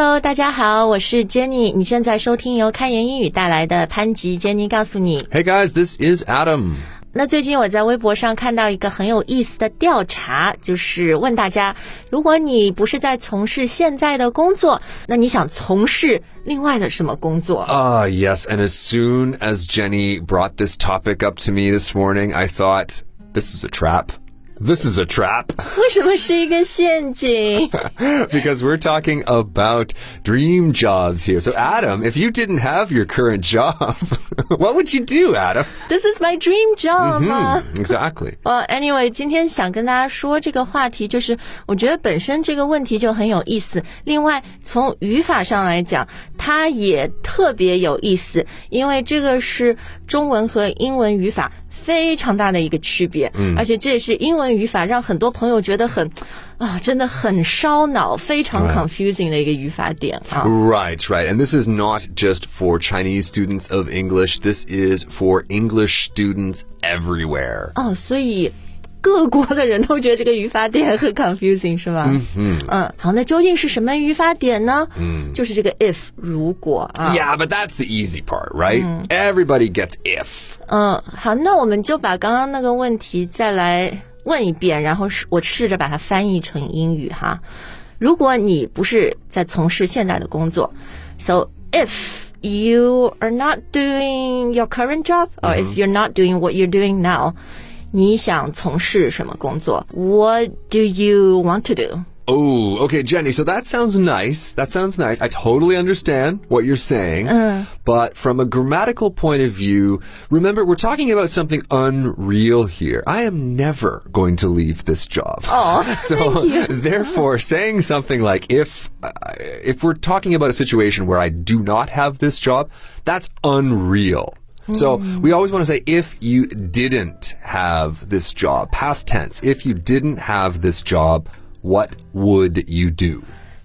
Hello，大家好，我是 Jenny，你正在收听由开言英语带来的潘吉 Jenny 告诉你。 Hey guys, this is Adam. 那最近我在微博上看到一个很有意思的调查，就是问大家，如果你不是在从事现在的工作，那你想从事另外的什么工作？ Ah, yes, and as soon as Jenny brought this topic up to me this morning, I thought, this is a trap. This is a trap 为什么是一个陷阱？ because we're talking about dream jobs here. So, Adam, if you didn't have your current job, what would you do, Adam? This is my dream job 吗？ Exactly. 呃、a n y w a y 今天想跟大家说这个话题，就是我觉得本身这个问题就很有意思。另外，从语法上来讲，它也特别有意思，因为这个是中文和英文语法 非常大的一个区别。嗯，而且这也是英文语法让很多朋友觉得很啊，真的很烧脑，非常 confusing 的一个语法点啊。 Right, right. And this is not just for Chinese students of English. This is for English students everywhere. 哦，所以 各国的人都觉得这个语法点很 confusing 是吗？嗯嗯，好，那究竟是什么语法点呢？嗯，就是这个 if 如果啊。 Yeah, but that's the easy part, right? Everybody gets if. 嗯，好，那我们就把刚刚那个问题再来问一遍，然后是我试着把它翻译成英语哈。如果你不是在从事现在的工作，so if you are not doing your current job or if you're not doing what you're doing now， 你想从事什么工作？What do you want to do？ Oh, okay, Jenny. So that sounds nice. That sounds nice. I totally understand what you're saying. But from a grammatical point of view, remember, we're talking about something unreal here. I am never going to leave this job. Oh, so therefore, saying something like if uh, if we're talking about a situation where I do not have this job, that's unreal. So we always want to say if you didn't have this job, past tense. If you didn't have this job, what would you do?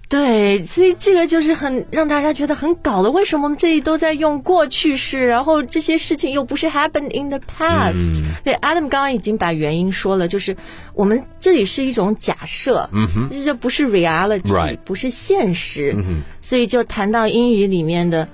对，所以这个就是很让大家觉得很搞的。为什么我们这里都在用过去式，然后这些事情又不是 happened in the past？、对，Adam 刚刚已经把原因说了，就是我们这里是一种假设，嗯哼，这就不是 reality，、 Right 不是现实，嗯、所以就谈到英语里面的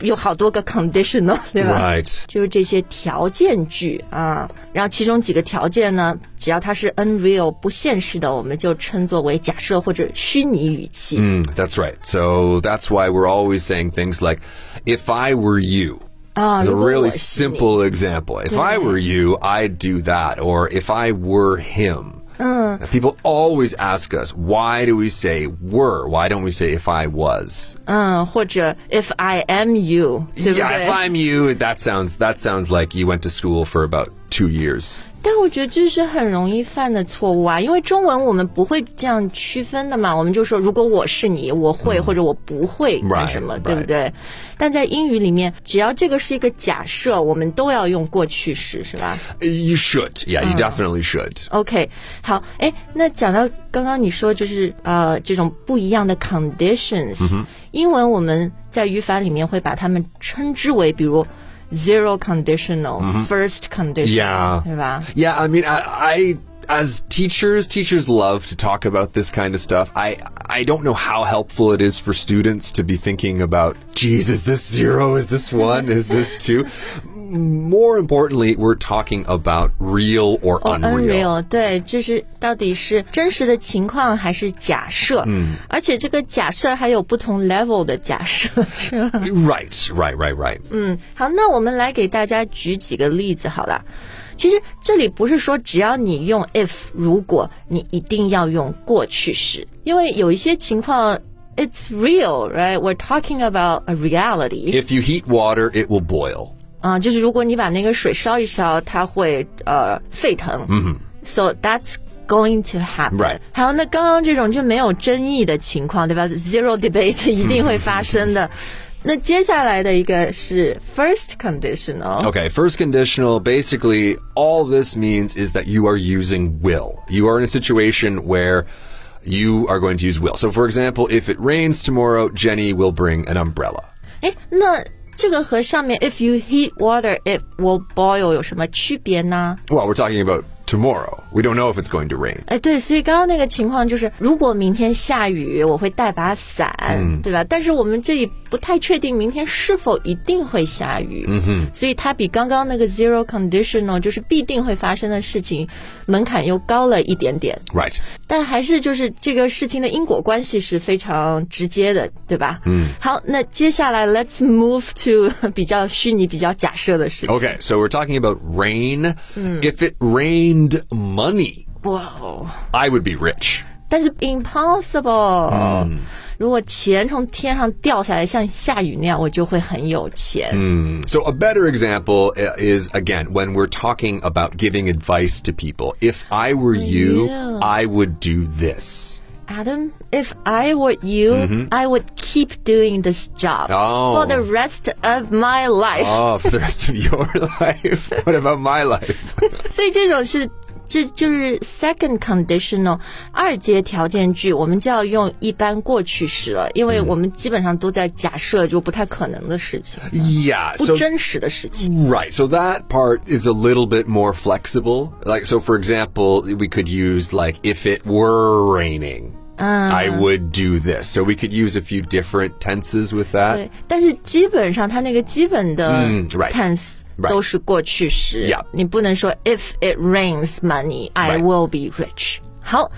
有好多个 conditional，对吧 Right. 就是这些条件句啊，然后其中几个条件呢，只要它是 unreal 不现实的，我们就称作为假设或者虚拟语气。 Mm, that's right. So that's why we're always saying things like, if I were you. 啊， It's a 如果 really 我是你 simple example. If I were you, I'd do that. Or if I were him. Now, People always ask us, why do we say were? Why don't we say if I was? 嗯，或者 if I am you，对不 Yeah, if 对？ I'm you, that sounds that sounds like you went to school for about two years. 但我觉得这是很容易犯的错误啊，因为中文我们不会这样区分的嘛，我们就说如果我是你，我会、或者我不会干什么.对不对？但在英语里面，只要这个是一个假设，我们都要用过去式，是吧？You should. Yeah, you definitely should. OK，好，哎，那讲到刚刚你说就是呃这种不一样的 conditions，、英文我们在语法里面会把它们称之为，比如 zero conditional, mm-hmm. first conditional，Yeah. 对吧？Yeah, I mean, I, I as teachers, teachers love to talk about this kind of stuff. I I don't know how helpful it is for students to be thinking about, geez, is this zero? Is this one? Is this two? More importantly, we're talking about real or unreal. Unreal，对，就是到底是真实的情况还是假设？嗯，而且这个假设还有不同 level 的假设，是吧？ Right, right, right, right. 嗯，好，那我们来给大家举几个例子好了。其实这里不是说只要你用 if 如果你一定要用过去式，因为有一些情况 it's real, right? We're talking about a reality. If you heat water, it will boil. 啊、就是如果你把那个水烧一烧，它会呃沸腾。嗯 So that's going to happen. Right. 好，那刚刚这种就没有争议的情况，对吧？Zero debate 一定会发生的。那接下来的一个是 first conditional。 Okay, first conditional, basically, all this means is that you are using will. You are in a situation where you are going to use will. So, for example, if it rains tomorrow, Jenny will bring an umbrella. 哎，那 这个和上面 if you heat water it will boil 有什么区别呢？ Well, we're talking about tomorrow. We don't know if it's going to rain. 哎，对，所以刚刚那个情况就是，如果明天下雨，我会带把伞，对吧？但是我们这里不太确定明天是否一定会下雨，嗯哼，所以它比刚刚那个 zero conditional 就是必定会发生的事情门槛又高了一点点， Right. 但还是就是这个事情的因果关系是非常直接的，对吧？嗯，好，那接下来 let's move to 比较虚拟、比较假设的事情。 Okay, so we're talking about rain. If it rained money, 哇哦！ I would be rich. 但是 impossible，、如果钱从天上掉下来，像下雨那样，我就会很有钱。 So a better example uh, is again when we're talking about giving advice to people. If I were you, Yeah. I would do this. Adam, if I were you, I would keep doing this job Oh. for the rest of my life. Oh, for the rest of your life. What about my life? 所以这种是。这就是 second conditional 二阶条件句，我们就要用一般过去时了，因为我们基本上都在假设就不太可能的事情， yeah. 不 So 真实的事情。 Right. So that part is a little bit more flexible. Like, so for example, we could use like, if it were raining, I would do this. So we could use a few different tenses with that. 对，但是基本上它那个基本的嗯，right tense Right 都是过去时 Yeah 你不能说 if it rains money, I Right will be rich。好，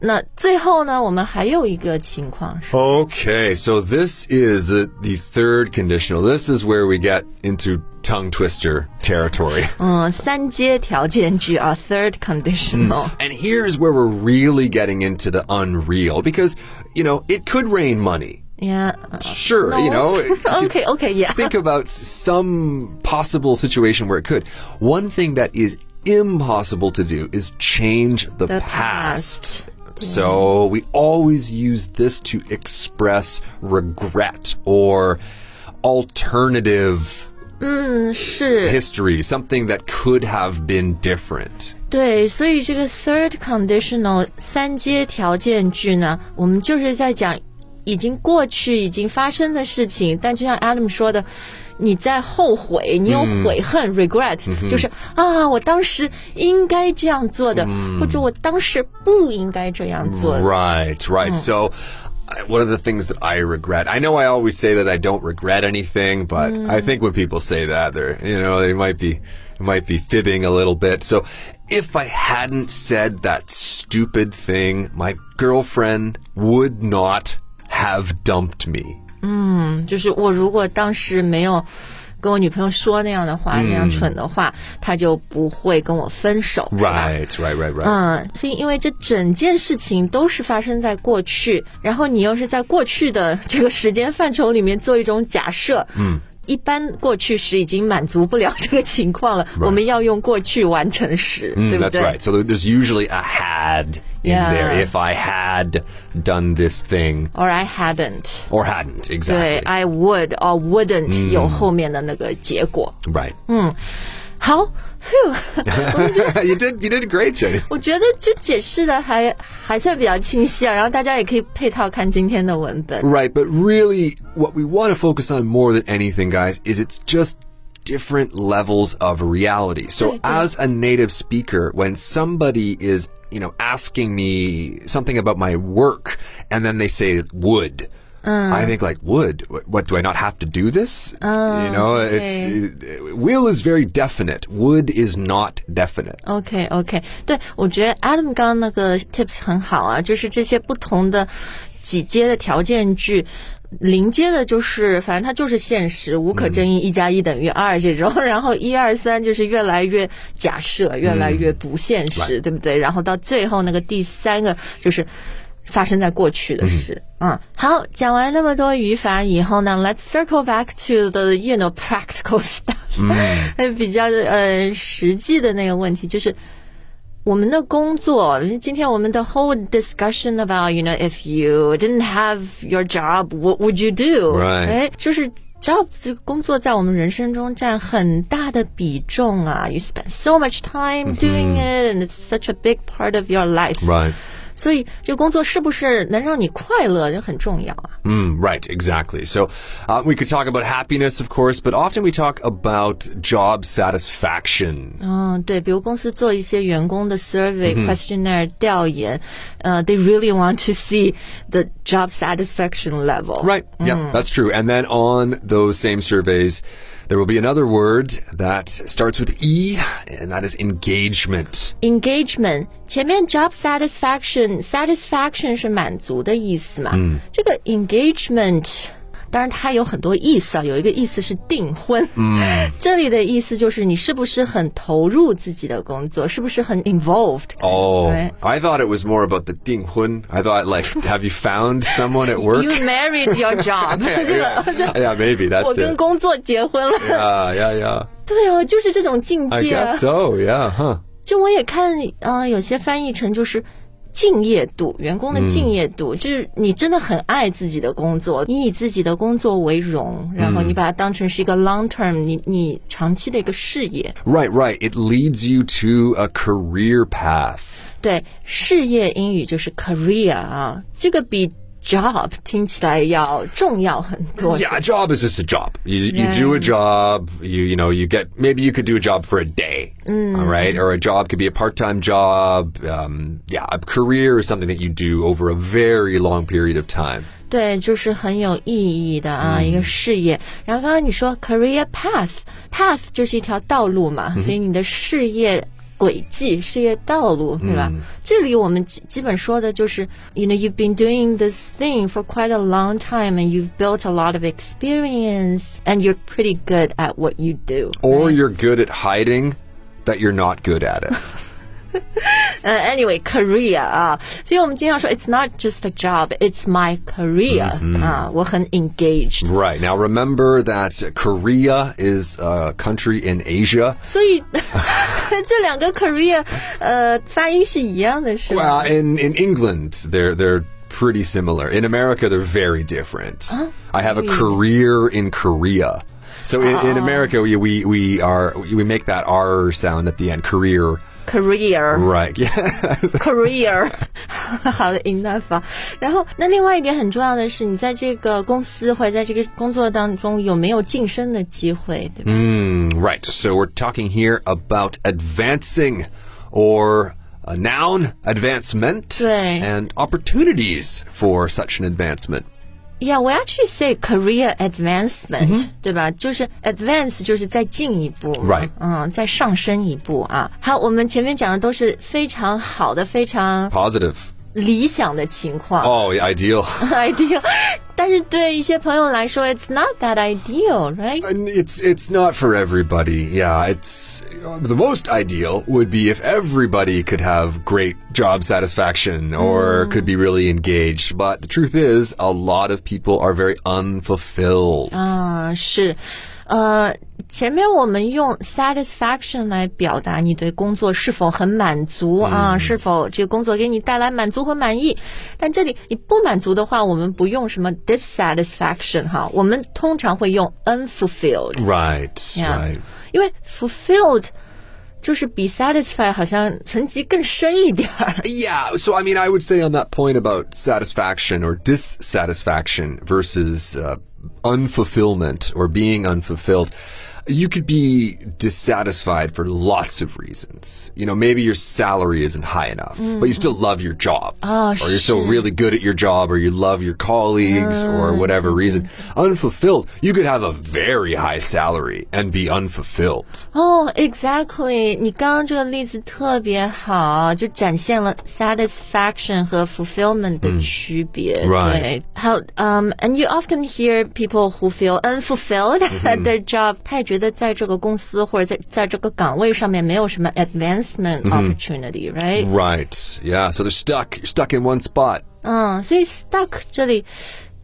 那最后呢，我们还有一个情况是， Okay. So this is the, the third conditional. This is where we get into tongue twister territory. 嗯，三阶条件句啊，third conditional。 And here's where we're really getting into the unreal because, you know, it could rain money. Yeah. Sure, you know. Okay, okay, yeah. think about s- some possible situation where it could. One thing that is impossible to do is change the, The past. past. So we always use this to express regret or alternative 是 history, something that could have been different. 对，所以这个 third conditional 三阶条件句呢，我们就是在讲已经过去、已经发生的事情，但就像 Adam 说的。你在后悔，你有悔恨、regret，、就是啊，我当时应该这样做的，或者我当时不应该这样做的。 Right, right. So, I- one of the things that I regret, I know I always say that I don't regret anything, but I think when people say that, they're, you know, they might be, might be fibbing a little bit. So, if I hadn't said that stupid thing, my girlfriend would not have dumped me. 就是我如果当时没有 跟我女朋友说那样的话，那样蠢的话，她就不会跟我分手。Right, right, right, right. 嗯，所以因为这整件事情都是发生在过去，然后你又是在过去的这个时间范畴里面做一种假设，嗯。一般过去时已经满足不了这个情况了，我们要用过去完成时，对 Mm, 不 that's right. So there's usually a had in Yeah. there. If I had done this thing Or I hadn't， or hadn't, 对 exactly. ，I would or wouldn't、有后面的那个结果。 right. 好，phew， you did, you did great, Jenny. 我觉得这解释的还还算比较清晰啊，然后大家也可以配套看今天的文本。 Right, but really, what we want to focus on more than anything, guys, is it's just different levels of reality. So, Right, right. as a native speaker, when somebody is, you know, asking me something about my work, and then they say would. I think like would. What, what do I not have to do this? you know, it's uh, will is very definite. Would is not definite. OK OK，对我觉得 Adam 刚刚那个 tips 很好啊，就是这些不同的几阶的条件句。 零阶的就是，反正它就是现实，无可争议，一加一等于二这种。然后一二三就是越来越假设，越来越不现实，对不对？然后到最后那个第三个就是发生在过去的事。嗯，好，讲完那么多语法以后呢，Let's circle back to the you know practical stuff，嗯，比较呃实际的那个问题就是。我们的工作，今天我们的 whole discussion about you know if you didn't have your job, what would you do？ Right. 哎，就是 job 这个工作在我们人生中占很大的比重啊。You spend so much time doing it, and it's such a big part of your life. Right. 所以这个工作是不是能让你快乐，就很重要啊。 Mm, right, exactly. So uh, we could talk about happiness, of course, but often we talk about job satisfaction. 嗯，对，比如公司做一些员工的 survey、questionnaire 调研，呃、t h e y really want to see the job satisfaction level。 Right. Yeah, that's true. And then on those same surveys, there will be another word that starts with E, and that is engagement. engagement 前面 job satisfaction satisfaction 是满足的意思嘛？这个 engagement。 当然，它有很多意思啊。有一个意思是订婚，嗯，这里的意思就是你是不是很投入自己的工作，是不是很 involved？Oh, Right. I thought it was more about the 订婚. I thought, like, have you found someone at work? You married your job，这个 yeah, maybe that's 我跟.工作结婚了。Yeah, yeah, yeah. 对哦，就是这种境界 I guess。so. Yeah, huh? 就我也看，呃，有些翻译成就是敬业度，员工的敬业度，就是你真的很爱自己的工作，你以自己的工作为荣，然后你把它当成是一个 long term，你你长期的一个事业。Right, right. It leads you to a career path. 对，事业英语就是 career 啊，这个比 job 听起来要重要很多。 Yeah, a job is just a job. You, you Yeah. do a job. You you know you get maybe you could do a job for a day, all right? Or a job could be a part-time job. Um, yeah, a career is something that you do over a very long period of time. 对，就是很有意义的啊，一个事业。然后刚刚你说 career path，path 就是一条道路嘛，所以你的事业 轨迹、事业道路，对吧？这里我们基基本说的就是，you know you've been doing this thing for quite a long time and you've built a lot of experience and you're pretty good at what you do. Or you're good at hiding that you're not good at it. 呃、a n y w a y career 啊，所以我们经常说 it's not just a job, it's my career 啊，我很 engaged。 right. Now remember that Korea is a country in Asia. 所以这两个 career 呃发音是一样的，是吗 Well, in in England, they're they're pretty similar. In America, they're very different. I have a career in Korea. So in, in America, we, we we are we make that R sound at the end. Career, career right? Yeah. career，好的 enough 啊。然后那另外一点很重要的是，你在这个公司或者在这个工作当中有没有晋升的机会，对吧？ Mm, right. So we're talking here about advancing, or a noun advancement, 对。 and opportunities for such an advancement. Yeah, we actually say career advancement，、对吧？就是 advance 就是再进一步 Right 嗯，再上升一步啊。好，我们前面讲的都是非常好的、非常 Positive. 理想的情况。 Oh, yeah, ideal. ideal，但是对一些朋友来说，it's not that ideal，right？ And it's it's not for everybody. Yeah, it's the most ideal would be if everybody could have great job satisfaction or could be really engaged. But the truth is, a lot of people are very unfulfilled. 啊，是， 呃，前面我们用 satisfaction 来表达你对工作是否很满足啊，是否这个工作给你带来满足和满意。但这里你不满足的话，我们不用什么 dissatisfaction 哈，我们通常会用 unfulfilled。 Right. Yeah. Right. 因为 fulfilled 就是比 satisfy 好像层级更深一点儿。 Yeah, so I mean, I would say on that point about satisfaction or dissatisfaction versus uh, unfulfillment or being unfulfilled, you could be dissatisfied for lots of reasons. You know, maybe your salary isn't high enough, but you still love your job. Oh, or you're still really good at your job, or you love your colleagues, or whatever reason. Unfulfilled, you could have a very high salary and be unfulfilled. 哦、e x a c t l y 你刚刚这个例子特别好，就展现了 satisfaction 和 fulfillment 的区别。 Right 对，还有嗯、um,，and you often hear people who feel unfulfilled at their job，、他也 觉得在这个公司或者在在这个岗位上面没有什么 advancement opportunity，right？、 Right. Yeah. So they're stuck. You're stuck in one spot. 嗯，所以 stuck 这里。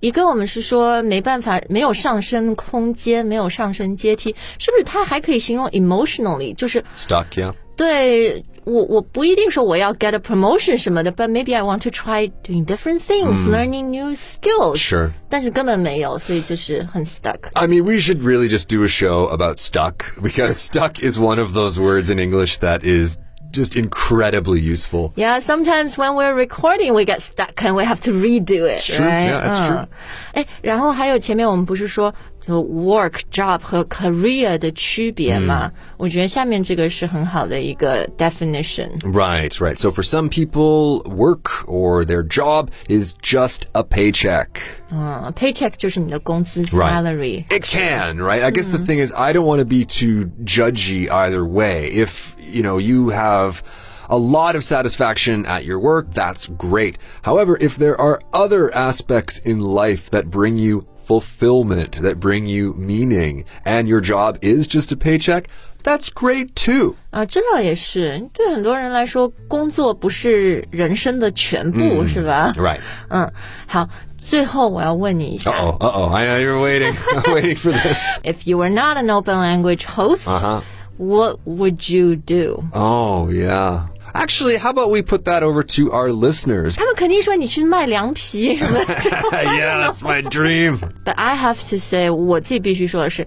一个我们是说没办法，没有上升空间，没有上升阶梯，是不是？它还可以形容 emotionally，就是 Stuck, yeah. 对 我，我不一定说我要 get a promotion 什么的，but maybe I want to try doing different things,、learning new skills. Sure. 但是根本没有，所以就是很 stuck。 I mean, we should really just do a show about stuck because stuck is one of those words in English that is just incredibly useful. Yeah, sometimes when we're recording, we get stuck and we have to redo it. It's true. right? Yeah, it's 嗯 true. 哎，然后还有前面我们不是说 就 work job 和 career 的区别吗？我觉得下面这个是很好的一个 definition。 Right, right. So for some people, work or their job is just a paycheck. 嗯，paycheck 就是你的工资 Right. salary。 It can, right? I guess the thing is, I don't want to be too judgy either way. If, you know, you have a lot of satisfaction at your work, that's great. However, if there are other aspects in life that bring you fulfillment, that bring you meaning, and your job is just a paycheck, that's great too. 啊，这倒也是，对很多人来说，工作不是人生的全部，是吧？ Right. 嗯，好，最后我要问你一下 Uh oh, uh oh. I know you're waiting, waiting for this. if you were not an open language host, Uh huh. what would you do? Oh, yeah. Actually, how about we put that over to our listeners? 他们肯定说你去卖凉皮什么的。 yeah, that's my dream. But I have to say，我自己必须说的是，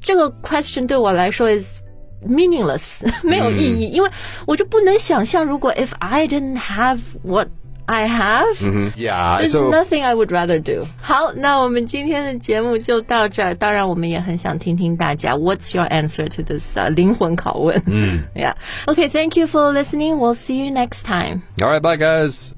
这个 question 对我来说 is meaningless，没有意义，因为我就不能想象，如果 if I didn't have what I have，、 Yeah, there's so nothing I would rather do。好，那我们今天的节目就到这儿。当然，我们也很想听听大家 What's your answer to this 呃灵魂拷问？嗯，Yeah。Okay, thank you for listening. We'll see you next time. all right, bye guys.